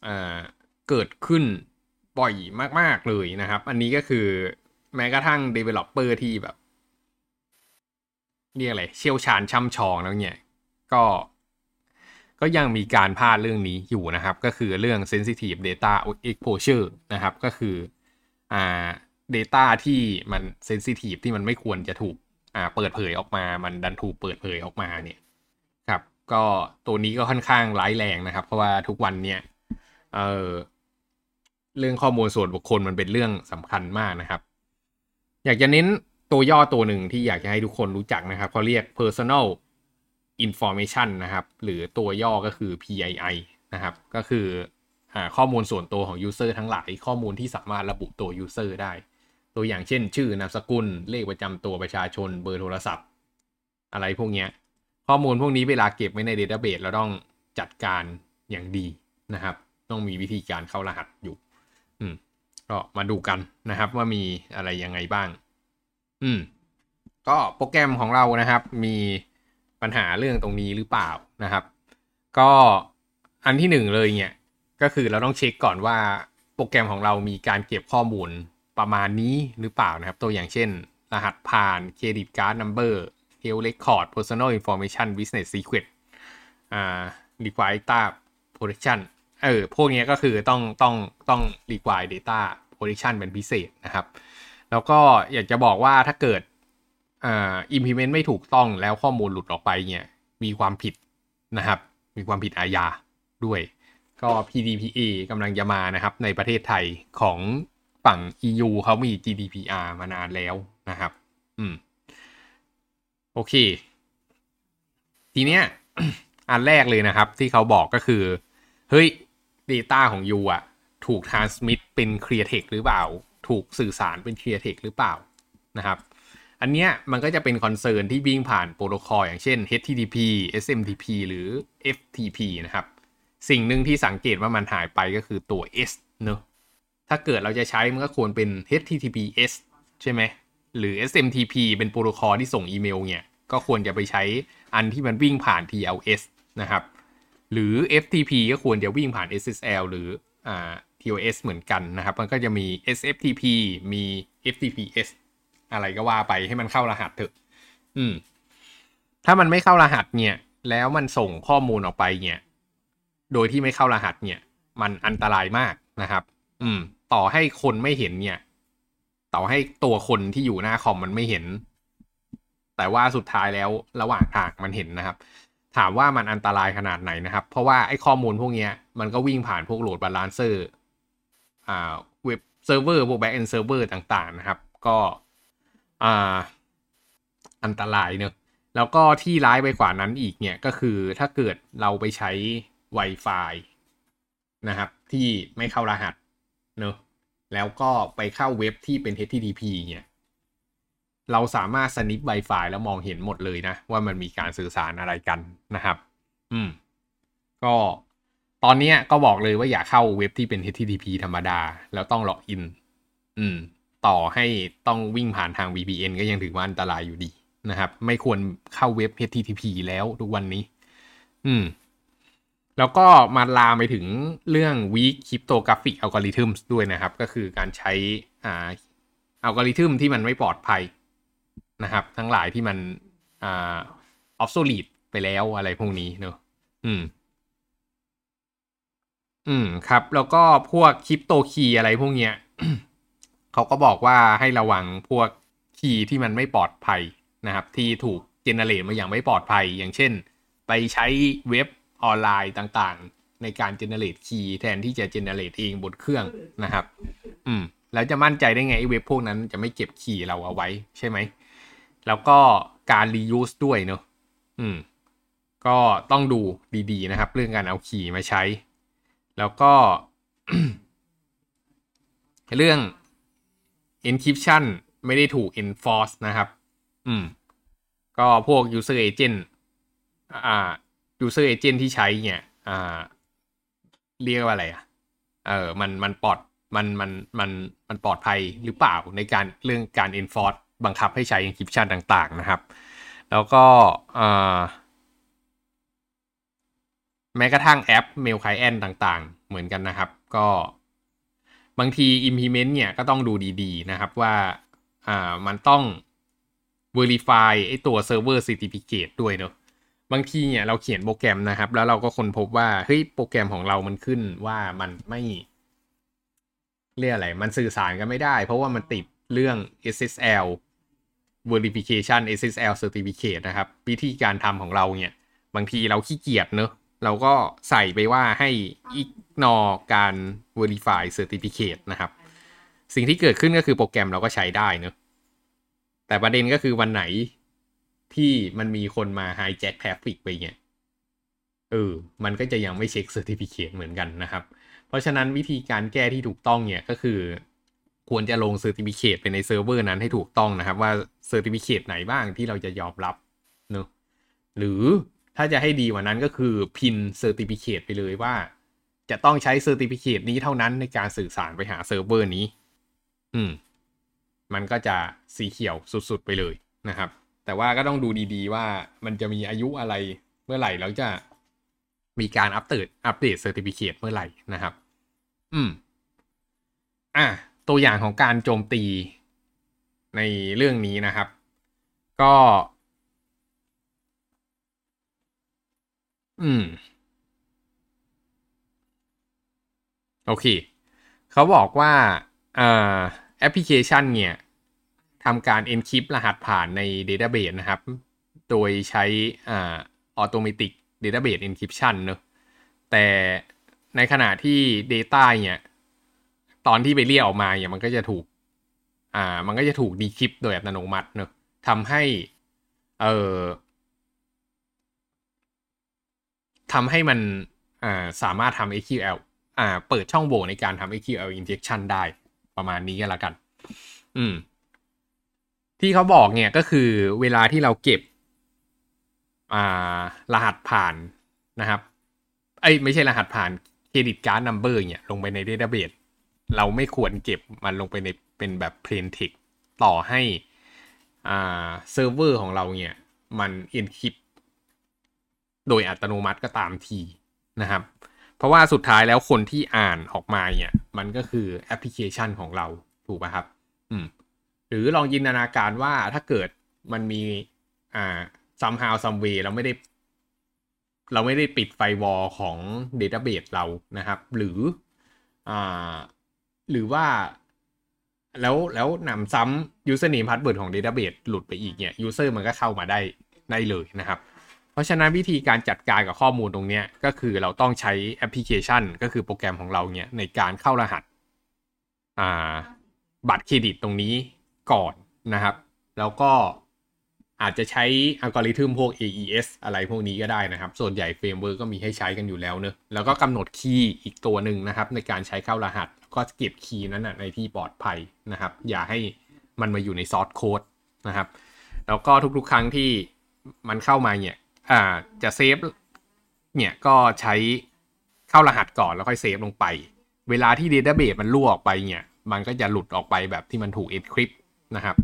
เอ่อเกิดขึ้นบ่อยมาก ๆ เลยนะครับ อันนี้ก็คือแม้กระทั่ง developer ที่แบบเรียกอะไรเชี่ยวชาญช่ำชองแล้วเนี่ย ก็ ก็ยังมีการพลาดเรื่องนี้อยู่นะครับ ก็คือเรื่อง sensitive data exposure นะครับ ก็คืออ่า data ที่มัน sensitive ที่มันไม่ควรจะถูกอ่าเปิดเผยออกมา มันดันถูกเปิดเผยออกมาเนี่ยครับ ก็ตัวนี้ก็ค่อนข้างร้ายแรงนะครับ เพราะว่าทุกวันเนี่ยเออเรื่องข้อมูลส่วนบุคคลมันเป็นเรื่องสำคัญมากนะครับ อยากจะเน้นตัวย่อตัวหนึ่งที่อยากจะให้ทุกคนรู้จักนะครับเขาเรียก personal information นะครับ หรือตัวย่อก็คือ PII นะครับ ก็คือข้อมูลส่วนตัวของ user ทั้งหลาย ข้อมูลที่สามารถระบุตัว user ได้ ตัวอย่างเช่น ชื่อนามสกุล เลขประจำตัวประชาชน เบอร์โทรศัพท์ อะไรพวกนี้ ข้อมูลพวกนี้เวลาเก็บไว้ในเดต้าเบสเราต้องจัดการอย่างดีนะครับ ต้องมีวิธีการเข้ารหัสอยู่ อืมก็มาดูกันนะครับว่ามีอะไรยังไงบ้าง อืม ก็โปรแกรมของเรานะครับ มี ปัญหาเรื่องตรงนี้หรือเปล่านะครับ ก็อันที่หนึ่งเลยเนี่ยก็คือเราต้องเช็คก่อนว่าโปรแกรมของเรามีการเก็บข้อมูลประมาณนี้หรือเปล่านะครับ ตัวอย่างเช่น รหัสผ่านเครดิตการ์ดนัมเบอร์เฮลเรคคอร์ด personal information business secret อ่า require data protection เออพวกนี้ก็คือต้องต้องต้อง require data protection เป็นพิเศษนะครับ แล้วก็อยากจะบอกว่าถ้าเกิด อ่า implement ไม่ถูกต้องแล้วข้อมูลหลุดออกไปเนี่ย มีความผิดนะครับ มีความผิดอาญาด้วย ก็ PDPA กำลังจะมานะครับ ในประเทศไทยของฝั่ง EU เขามี GDPR มานานแล้วนะครับ อืม โอเค ทีเนี้ย อันแรกเลยนะครับ ที่เขาบอกก็คือ เฮ้ย Data ของ you อะ ถูก transmit เป็น clear text หรือเปล่า ถูกสื่อสารเป็น clear text หรือเปล่านะครับ อันเนี้ยมันก็จะเป็น concern ที่วิ่งผ่านโปรโตคอลอย่างเช่น HTTP SMTP หรือ FTP นะครับ สิ่งหนึ่งที่สังเกตว่ามันหายไปก็คือตัว S เนอะถ้าเกิดเราจะใช้มันก็ควรเป็น HTTPS ใช่ไหม หรือ SMTP เป็นโปรโตคอลที่ส่งอีเมลเนี่ย ก็ควรจะไปใช้อันที่มันวิ่งผ่าน TLS นะครับ หรือ FTP ก็ควรจะวิ่งผ่าน SSL หรืออ่า TLS เหมือนกันนะครับ มันก็จะมี SFTP มี FTPS อะไรก็ว่าไปให้มันเข้ารหัสเถอะ อืม ถ้ามันไม่เข้ารหัสเนี่ย แล้วมันส่งข้อมูลออกไปเนี่ย โดยที่ไม่เข้ารหัสเนี่ย มันอันตรายมากนะครับ อืม ต่อให้คนไม่เห็นเนี่ย ต่อให้ตัวคนที่อยู่หน้าคอมมันไม่เห็น แต่ว่าสุดท้ายแล้วระหว่างทางมันเห็นนะครับ ถามว่ามันอันตรายขนาดไหนนะครับ เพราะว่าไอ้ข้อมูลพวกเนี้ยมันก็วิ่งผ่านพวก load balancer อ่า เว็บเซิร์ฟเวอร์พวก backend server ต่าง ๆ นะครับ ก็ อ่า อันตรายเนอะแล้วก็ที่ร้ายไปกว่านั้นอีกเนี่ยก็คือถ้าเกิดเราไปใช้ Wi-Fi นะครับ ที่ไม่เข้ารหัสเนอะแล้วก็ไปเข้าเว็บที่เป็น HTTP เนี่ย เราสามารถสนิป Wi-Fi แล้วมองเห็นหมดเลยนะ ว่ามันมีการสื่อสารอะไรกันนะครับ อืม ก็ตอนนี้ก็บอกเลยว่าอย่าเข้าเว็บที่เป็น HTTP ธรรมดา แล้วต้องล็อกอิน อืม ต่อให้ต้องวิ่งผ่านทาง VPN ก็ยังถือว่าอันตรายอยู่ดีนะครับ ไม่ควรเข้าเว็บ HTTP แล้วทุกวันนี้ อืม แล้วก็มาลามไปถึงเรื่อง weak cryptographic algorithms ด้วยนะครับ ก็คือการใช้อ่าอัลกอริทึมที่มันไม่ปลอดภัยนะครับ ทั้งหลายที่มันอ่า obsolete ไปแล้วอะไรพวกนี้เนอะอืม อืมครับ แล้วก็พวก crypto key อะไรพวกเนี้ย เขาก็บอกว่าให้ระวังพวก key ที่มันไม่ปลอดภัยนะครับ ที่ถูก generate มาอย่างไม่ปลอดภัย อย่างเช่น ไปใช้เว็บออนไลน์ต่างๆ ในการ generate key แทนที่จะ generate เองบนเครื่องนะครับ อืมแล้วจะมั่นใจได้ไงไอ้เว็บพวกนั้นจะไม่เก็บ key เราเอาไว้ใช่ไหม แล้วก็การ reuse ด้วยเนอะอืม ก็ต้องดูดีๆนะครับ เรื่องการเอาคีย์มาใช้ แล้วก็ เรื่อง encryption ไม่ได้ถูก enforce นะครับ อืม ก็พวก user agent อ่า user agent ที่ใช้เนี่ย อ่า เรียกว่าอะไรอะ เออ มัน มันปลอด มัน มัน มัน มันปลอดภัยหรือเปล่าในการเรื่องการ enforce บังคับให้ใช้ encryption ต่างๆ นะครับ แล้วก็อ่าแม้กระทั่งแอป Mail Client ต่างๆ เหมือนกันนะครับ ก็ บางที implement เนี่ยก็ต้องดูดีๆ นะครับว่าอ่ามันต้อง verify ไอตัว server certificate ด้วยเนอะบางทีเนี่ยเราเขียนโปรแกรมนะครับ แล้วเราก็ค้นพบว่าเฮ้ยโปรแกรมของเรามันขึ้นว่ามันไม่เรียกอะไร มันสื่อสารกันไม่ได้ เพราะว่ามันติดเรื่อง SSL verification SSL certificate นะครับ วิธีการทำของเราเนี่ย บางทีเราขี้เกียจเนอะ เราก็ใส่ไปว่าให้ ignore การ verify certificate นะครับ สิ่งที่เกิดขึ้นก็คือโปรแกรมเราก็ใช้ได้เนอะแต่ประเด็นก็คือวันไหนที่มันมีคนมา hijack traffic ไปเนี่ยเออ มันก็จะยังไม่เช็ค certificate เหมือนกันนะครับ เพราะฉะนั้นวิธีการแก้ที่ถูกต้องเนี่ยก็คือ ควรจะลง certificate ไปในเซิร์ฟเวอร์นั้นให้ถูกต้องนะครับ ว่า certificate ไหนบ้างที่เราจะยอมรับเนอะหรือ ถ้าจะให้ดีกว่านั้นก็คือพิน certificate ไปเลยว่า จะต้องใช้ certificate นี้เท่านั้นในการสื่อสารไปหาเซิร์ฟเวอร์นี้ อืม มันก็จะสีเขียวสุดๆไปเลยนะครับ แต่ว่าก็ต้องดูดีๆว่ามันจะมีอายุอะไรเมื่อไหร่แล้วจะมีการอัปเดตอัปเดต certificate เมื่อไหร่นะครับ อืม อะ ตัวอย่างของการโจมตีในเรื่องนี้นะครับ ก็ อืม โอเค เขาบอกว่าแอปพลิเคชันเนี่ยทำการ encrypt รหัสผ่านใน Database นะครับ โดยใช้อ่า Automatic Database Encryption เนอะแต่ในขณะที่ Data เนี่ยตอนที่ไปเรียกออกมาเนี่ยมันก็จะถูก อ่า มันก็จะถูก decrypt โดยอัตโนมัติเนอะทำให้ เอ่อ ทำให้มันสามารถทำ SQL อ่าเปิดช่องโหว่ในการทำ SQL injection ได้ประมาณนี้ก็แล้วกัน อืม ที่เขาบอกเนี่ยก็คือเวลาที่เราเก็บ อ่ารหัสผ่านนะครับ ไอ้ไม่ใช่รหัสผ่าน credit card number เนี่ยลงไปใน database เราไม่ควรเก็บมันลงไปในเป็นแบบ plain text ต่อให้อ่าเซิร์ฟเวอร์ของเราเนี่ย มัน encrypt โดยอัตโนมัติก็ตามทีนะครับ เพราะว่าสุดท้ายแล้วคนที่อ่านออกมาเนี่ย มันก็คือแอปพลิเคชันของเราถูกป่ะครับ อืม หรือลองจินตนาการว่าถ้าเกิดมันมีอ่า somehow some way เราไม่ได้ เราไม่ได้ปิดไฟวอลของ Database เรานะครับ หรืออ่าหรือว่าแล้วแล้วนำซ้ำ username password ของ Database หลุดไปอีกเนี่ย user มันก็เข้ามาได้ได้เลยนะครับ เพราะฉะนั้นวิธีการจัดการกับข้อมูลตรงนี้ก็คือเราต้องใช้แอปพลิเคชัน ก็คือโปรแกรมของเราเนี่ยในการเข้ารหัสอ่าบัตรเครดิตตรงนี้ก่อนนะครับ แล้วก็อาจจะใช้อัลกอริทึมพวก AES อะไรพวกนี้ก็ได้นะครับ ส่วนใหญ่ framework ก็มีให้ใช้กันอยู่แล้วเนอะแล้วก็กำหนด key อีกตัวหนึ่งนะครับ ในการใช้เข้ารหัสก็เก็บ key นั้นนะในที่ปลอดภัยนะครับ อย่าให้มันมาอยู่ใน source code นะครับ แล้วก็ทุกๆ ครั้งที่มันเข้ามาเนี่ย อ่าจะเซฟเนี่ยก็ใช้เข้ารหัสก่อนแล้วค่อยเซฟลงไป เวลาที่ Database มันรั่วออกไปเนี่ย มันก็จะหลุดออกไปแบบที่มันถูก encrypt นะครับ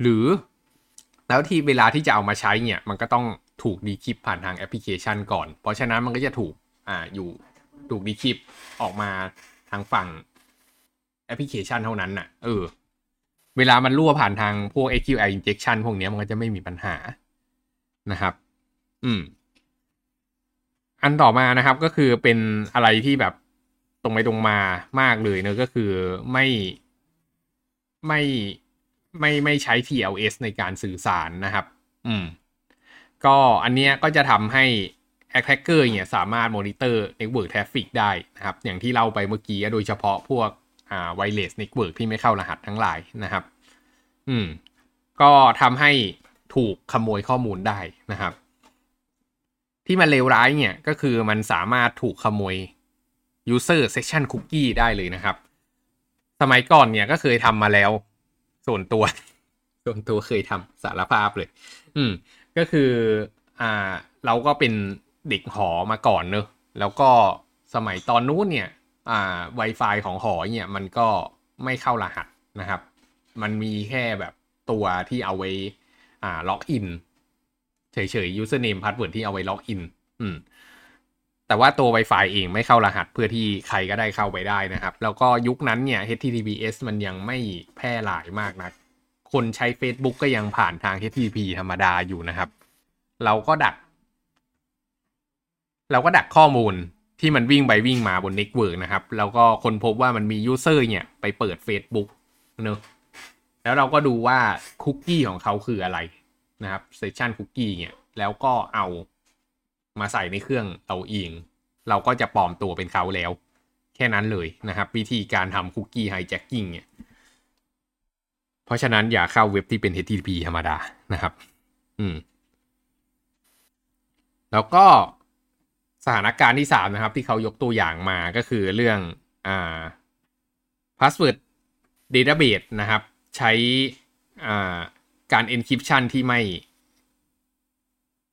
หรือแล้วที่เวลาที่จะเอามาใช้เนี่ย มันก็ต้องถูก decrypt ผ่านทางแอปพลิเคชันก่อน เพราะฉะนั้นมันก็จะถูกอ่าอยู่ถูกดีคริปออกมาทางฝั่งแอปพลิเคชันเท่านั้นน่ะ เออ เวลามันรั่วผ่านทางพวก SQL injection พวกนี้มันก็จะไม่มีปัญหานะครับ อืม อันต่อมานะครับ ก็คือเป็นอะไรที่แบบตรงไปตรงมามากเลยเนอะก็คือไม่ไม่ไม่ไม่ใช้ TLS ในการสื่อสารนะครับ อืม ก็อันเนี้ยก็จะทำให้ attacker เนี่ยสามารถ monitor network traffic ได้นะครับ อย่างที่เล่าไปเมื่อกี้โดยเฉพาะพวกอ่า wireless network ที่ไม่เข้ารหัสทั้งหลายนะครับ อืม ก็ทำให้ถูกขโมยข้อมูลได้นะครับ ที่มันเลวร้ายเนี่ย ก็คือมันสามารถถูกขโมย user session cookie ได้เลยนะครับ สมัยก่อนเนี่ยก็เคยทำมาแล้ว ส่วนตัว ส่วนตัวเคยทำสารภาพเลย อืม ก็คือ อ่า เราก็เป็นเด็กหอมาก่อนเนอะแล้วก็สมัยตอนนู้นเนี่ย อ่า Wi-Fi ของหอเนี่ย มันก็ไม่เข้ารหัสนะครับ มันมีแค่แบบตัวที่เอาไว้ อ่า ล็อกอิน เฉยๆ username password ที่เอาไว้ล็อกอิน อืม แต่ว่าตัว Wi-Fi เองไม่เข้ารหัสเพื่อที่ใครก็ได้เข้าไปได้นะครับ แล้วก็ยุคนั้นเนี่ย HTTPS มันยังไม่แพร่หลายมากนัก คนใช้ Facebook ก็ยังผ่านทาง HTTP ธรรมดาอยู่นะครับ เราก็ดัก เราก็ดักข้อมูลที่มันวิ่งไปวิ่งมาบน network นะครับ แล้วก็คนพบว่ามันมี user เนี่ยไปเปิด Facebook เนอะแล้วเราก็ดูว่าคุกกี้ของเขาคืออะไร นะครับ session cookie เนี่ยแล้วก็เอามาใส่ในเครื่องเราเองเราก็จะปลอมตัวเป็นเขาแล้ว แค่นั้นเลยนะครับ วิธีการทำคุกกี้ไฮแจ็คกิ้งเนี่ยเพราะฉะนั้นอย่าเข้าเว็บที่เป็น HTTP ธรรมดานะครับ อืม แล้วก็สถานการณ์ที่สามนะครับ ที่เขายกตัวอย่างมาก็คือเรื่องอ่า password database นะครับ ใช้อ่า การ encryption ที่ไม่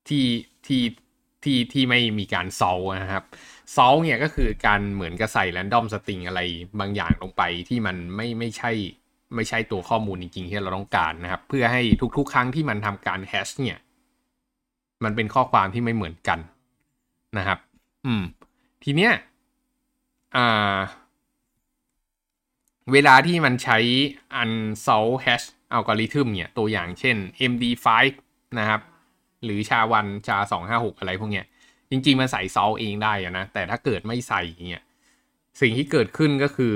ที่ที่ที่ที่ไม่มีการ solve นะครับ solve เนี่ยก็คือการเหมือนกับใส่ random string อะไรบางอย่างลงไปที่มันไม่ไม่ใช่ไม่ใช่ตัวข้อมูลจริงๆที่เราต้องการนะครับ เพื่อให้ทุกๆ ครั้งที่มันทำการแฮชเนี่ย มันเป็นข้อความที่ไม่เหมือนกันนะครับ อืม ทีเนี้ยอ่าเวลาที่มันใช้ unsalt hash algorithm เนี่ยตัวอย่างเช่น MD5 นะครับหรือชาวันชา 256 อะไรพวกเนี้ยจริงๆมันใส่ซอลเองได้อะนะ แต่ถ้าเกิดไม่ใส่เนี่ยสิ่งที่เกิดขึ้นก็คือ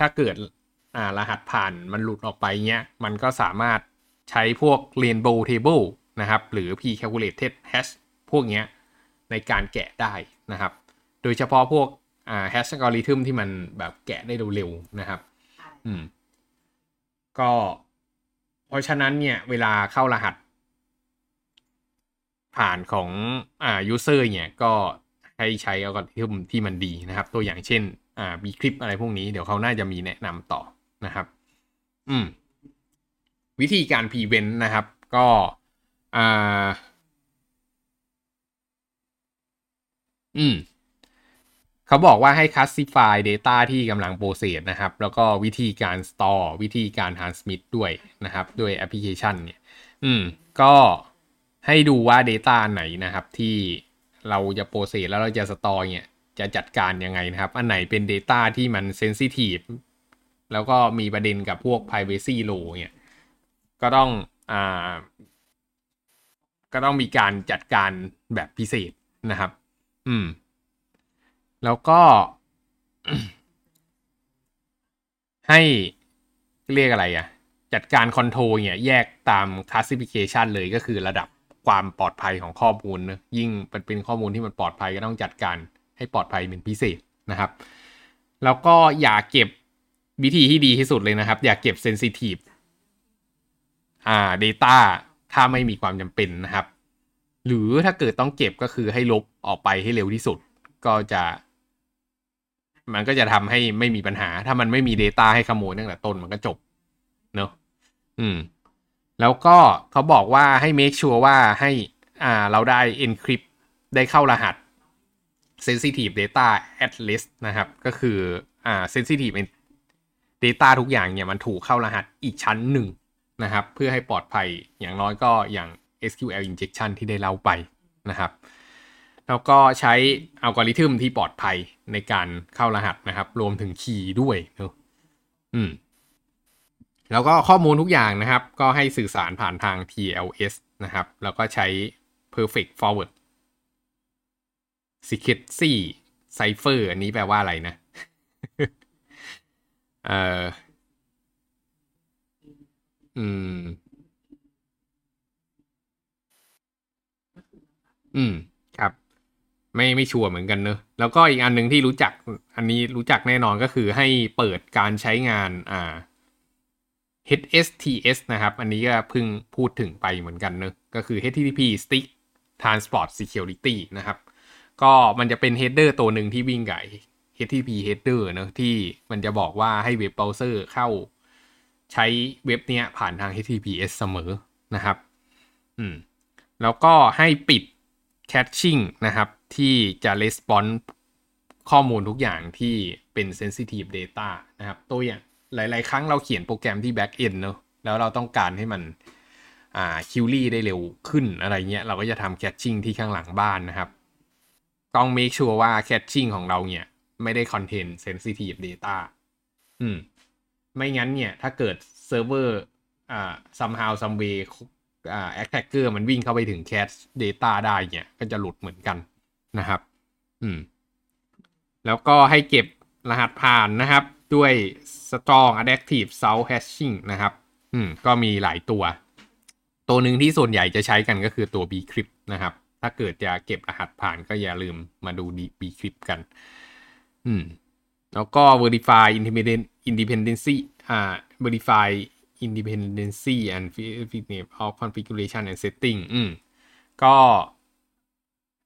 ถ้าเกิดอ่ารหัสผ่านมันหลุดออกไปเนี้ยมันก็สามารถใช้พวก rainbow table นะครับ หรือ p-calculated hash พวกเนี้ยในการแกะได้นะครับ โดยเฉพาะพวกอ่า hash algorithm ที่มันแบบแกะได้เร็วๆนะครับ อืม ก็ เพราะฉะนั้นเนี่ยเวลาเข้ารหัส ผ่านของอ่า user เนี่ยก็ให้ใช้อัลกอริทึมที่มันดีนะครับ ตัวอย่างเช่น อ่า b คลิปอะไรพวกนี้เดี๋ยวเขาน่าจะมีแนะนำต่อนะครับ อืม วิธีการ prevent นะครับ ก็อ่าอืม เขาบอกว่าให้ classify data ที่กำลัง process นะครับ แล้วก็วิธีการ store วิธีการ transmit ด้วยนะครับ ด้วยแอปพลิเคชันเนี่ย อืม ก็ให้ดูว่า Data ไหนนะครับ ที่เราจะ process แล้วเราจะ store เนี่ย จะจัดการยังไงนะครับ อันไหนเป็น Data ที่มัน sensitive แล้วก็มีประเด็นกับพวก privacy law เนี่ย ก็ต้องอ่าก็ต้องมีการจัดการแบบพิเศษนะครับ อืม แล้วก็ให้เรียกอะไรอะจัดการคอนโทรลเนี่ยแยกตาม classification เลยก็คือระดับความปลอดภัยของข้อมูลนะยิ่งมันเป็นข้อมูลที่มันปลอดภัยก็ต้องจัดการให้ปลอดภัยเป็นพิเศษนะครับ แล้วก็อย่าเก็บวิธีที่ดีที่สุดเลยนะครับ อย่าเก็บ sensitive อ่า data ถ้าไม่มีความจำเป็นนะครับ หรือถ้าเกิดต้องเก็บก็คือให้ลบออกไปให้เร็วที่สุด ก็จะ มันก็จะทำให้ไม่มีปัญหา ถ้ามันไม่มี Data ให้ขโมยตั้งแต่ต้นมันก็จบเนอะอืม แล้วก็เขาบอกว่าให้ make sure ว่าให้อ่าเราได้ encrypt ได้เข้ารหัส sensitive data at least นะครับ ก็คืออ่า sensitive data ทุกอย่างเนี่ยมันถูกเข้ารหัสอีกชั้นหนึ่งนะครับ เพื่อให้ปลอดภัยอย่างน้อยก็อย่าง SQL injection ที่ได้เล่าไปนะครับ แล้วก็ใช้อัลกอริทึมที่ปลอดภัย ในการเข้ารหัสนะครับ รวมถึงคีย์ด้วยเนอะอืม แล้วก็ข้อมูลทุกอย่างนะครับ ก็ให้สื่อสารผ่านทาง TLS นะครับ แล้วก็ใช้ perfect forward secrecy cipher อันนี้แปลว่าอะไรนะ เอ่อ อืม อืม ไม่ไม่ชัวร์เหมือนกันเนอะแล้วก็อีกอันหนึ่งที่รู้จัก อันนี้รู้จักแน่นอนก็คือให้เปิดการใช้งานอ่า HSTS นะครับ อันนี้ก็เพิ่งพูดถึงไปเหมือนกันเนอะก็คือ HTTP Stick Transport Security นะครับ ก็มันจะเป็น header ตัวหนึ่งที่วิ่งกับ HTTP header เนอะที่มันจะบอกว่าให้เว็บเบราว์เซอร์เข้าใช้เว็บเนี้ยผ่านทาง HTTPS เสมอนะครับ อืม แล้วก็ให้ปิด caching นะครับ ที่จะ response ข้อมูลทุกอย่างที่เป็น sensitive data นะครับ ตัวอย่างหลาย ๆ ครั้งเราเขียนโปรแกรมที่ back end เนอะแล้วเราต้องการให้มันอ่า query ได้เร็วขึ้นอะไรเงี้ย เราก็จะทำ caching ที่ข้างหลังบ้านนะครับ ต้อง make sure ว่า caching ของเราเนี่ย ไม่ได้ contain sensitive data อืม ไม่งั้นเนี่ย ถ้าเกิดเซิร์ฟเวอร์อ่า somehow some way อ่า attacker มันวิ่งเข้าไปถึง cache data ได้เนี่ย ก็จะหลุดเหมือนกัน นะครับ อืม แล้วก็ให้เก็บรหัสผ่านนะครับ ด้วย strong adaptive sound hashing นะครับ อืม ก็มีหลายตัว ตัวหนึ่งที่ส่วนใหญ่จะใช้กันก็คือตัว b clip นะครับ ถ้าเกิดจะเก็บรหัสผ่านก็อย่าลืมมาดู b clip กัน อืม แล้วก็ verify independency อ่า verify independency and fitness of configuration and setting อืม ก็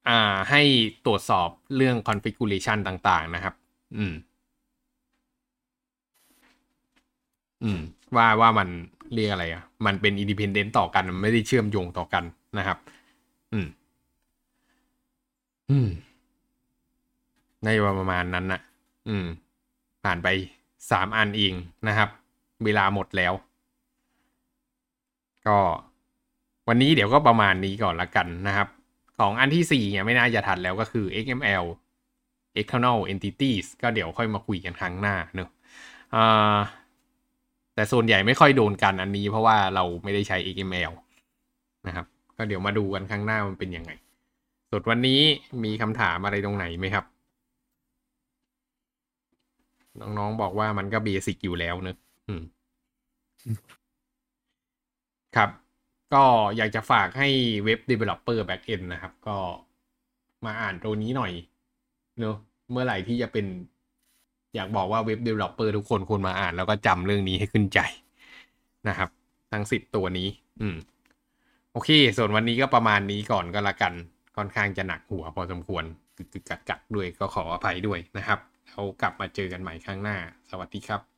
อ่าให้ตรวจสอบเรื่อง configuration ต่างๆนะครับ อืม อืม ว่าว่ามันเรียกอะไรอะ มันเป็น independent ต่อกัน มันไม่ได้เชื่อมโยงต่อกันนะครับ อืม อืมในประมาณนั้นนะอืม ผ่านไปสามอันเองนะครับ เวลาหมดแล้ว ก็ วันนี้เดี๋ยวก็ประมาณนี้ก่อนละกันนะครับ ของอันที่สี่เนี่ยไม่น่าจะทันแล้วก็คือ XML external entities ก็เดี๋ยวค่อยมาคุยกันครั้งหน้าเนอะแต่ส่วนใหญ่ไม่ค่อยโดนกันอันนี้เพราะว่าเราไม่ได้ใช้ XML นะครับ ก็เดี๋ยวมาดูกันข้างหน้ามันเป็นยังไงส่วนวันนี้มีคำถามอะไรตรงไหนไหมครับ น้องๆบอกว่ามันก็เบสิกอยู่แล้วเนอะครับ ก็อยากจะฝากให้เว็บ Developer Backend นะครับ ก็มาอ่านตัวนี้หน่อยเนอะเมื่อไหร่ที่จะเป็น อยากบอกว่าเว็บ Developer ทุกคนควรมาอ่าน แล้วก็จำเรื่องนี้ให้ขึ้นใจนะครับ ทั้งสิบตัวนี้ อืม โอเค ส่วนวันนี้ก็ประมาณนี้ก่อนก็แล้วกัน ค่อนข้างจะหนักหัวพอสมควรกึกกักกักๆด้วยก็ขออภัยด้วยนะครับเรากลับมาเจอกันใหม่ครั้งหน้า สวัสดีครับ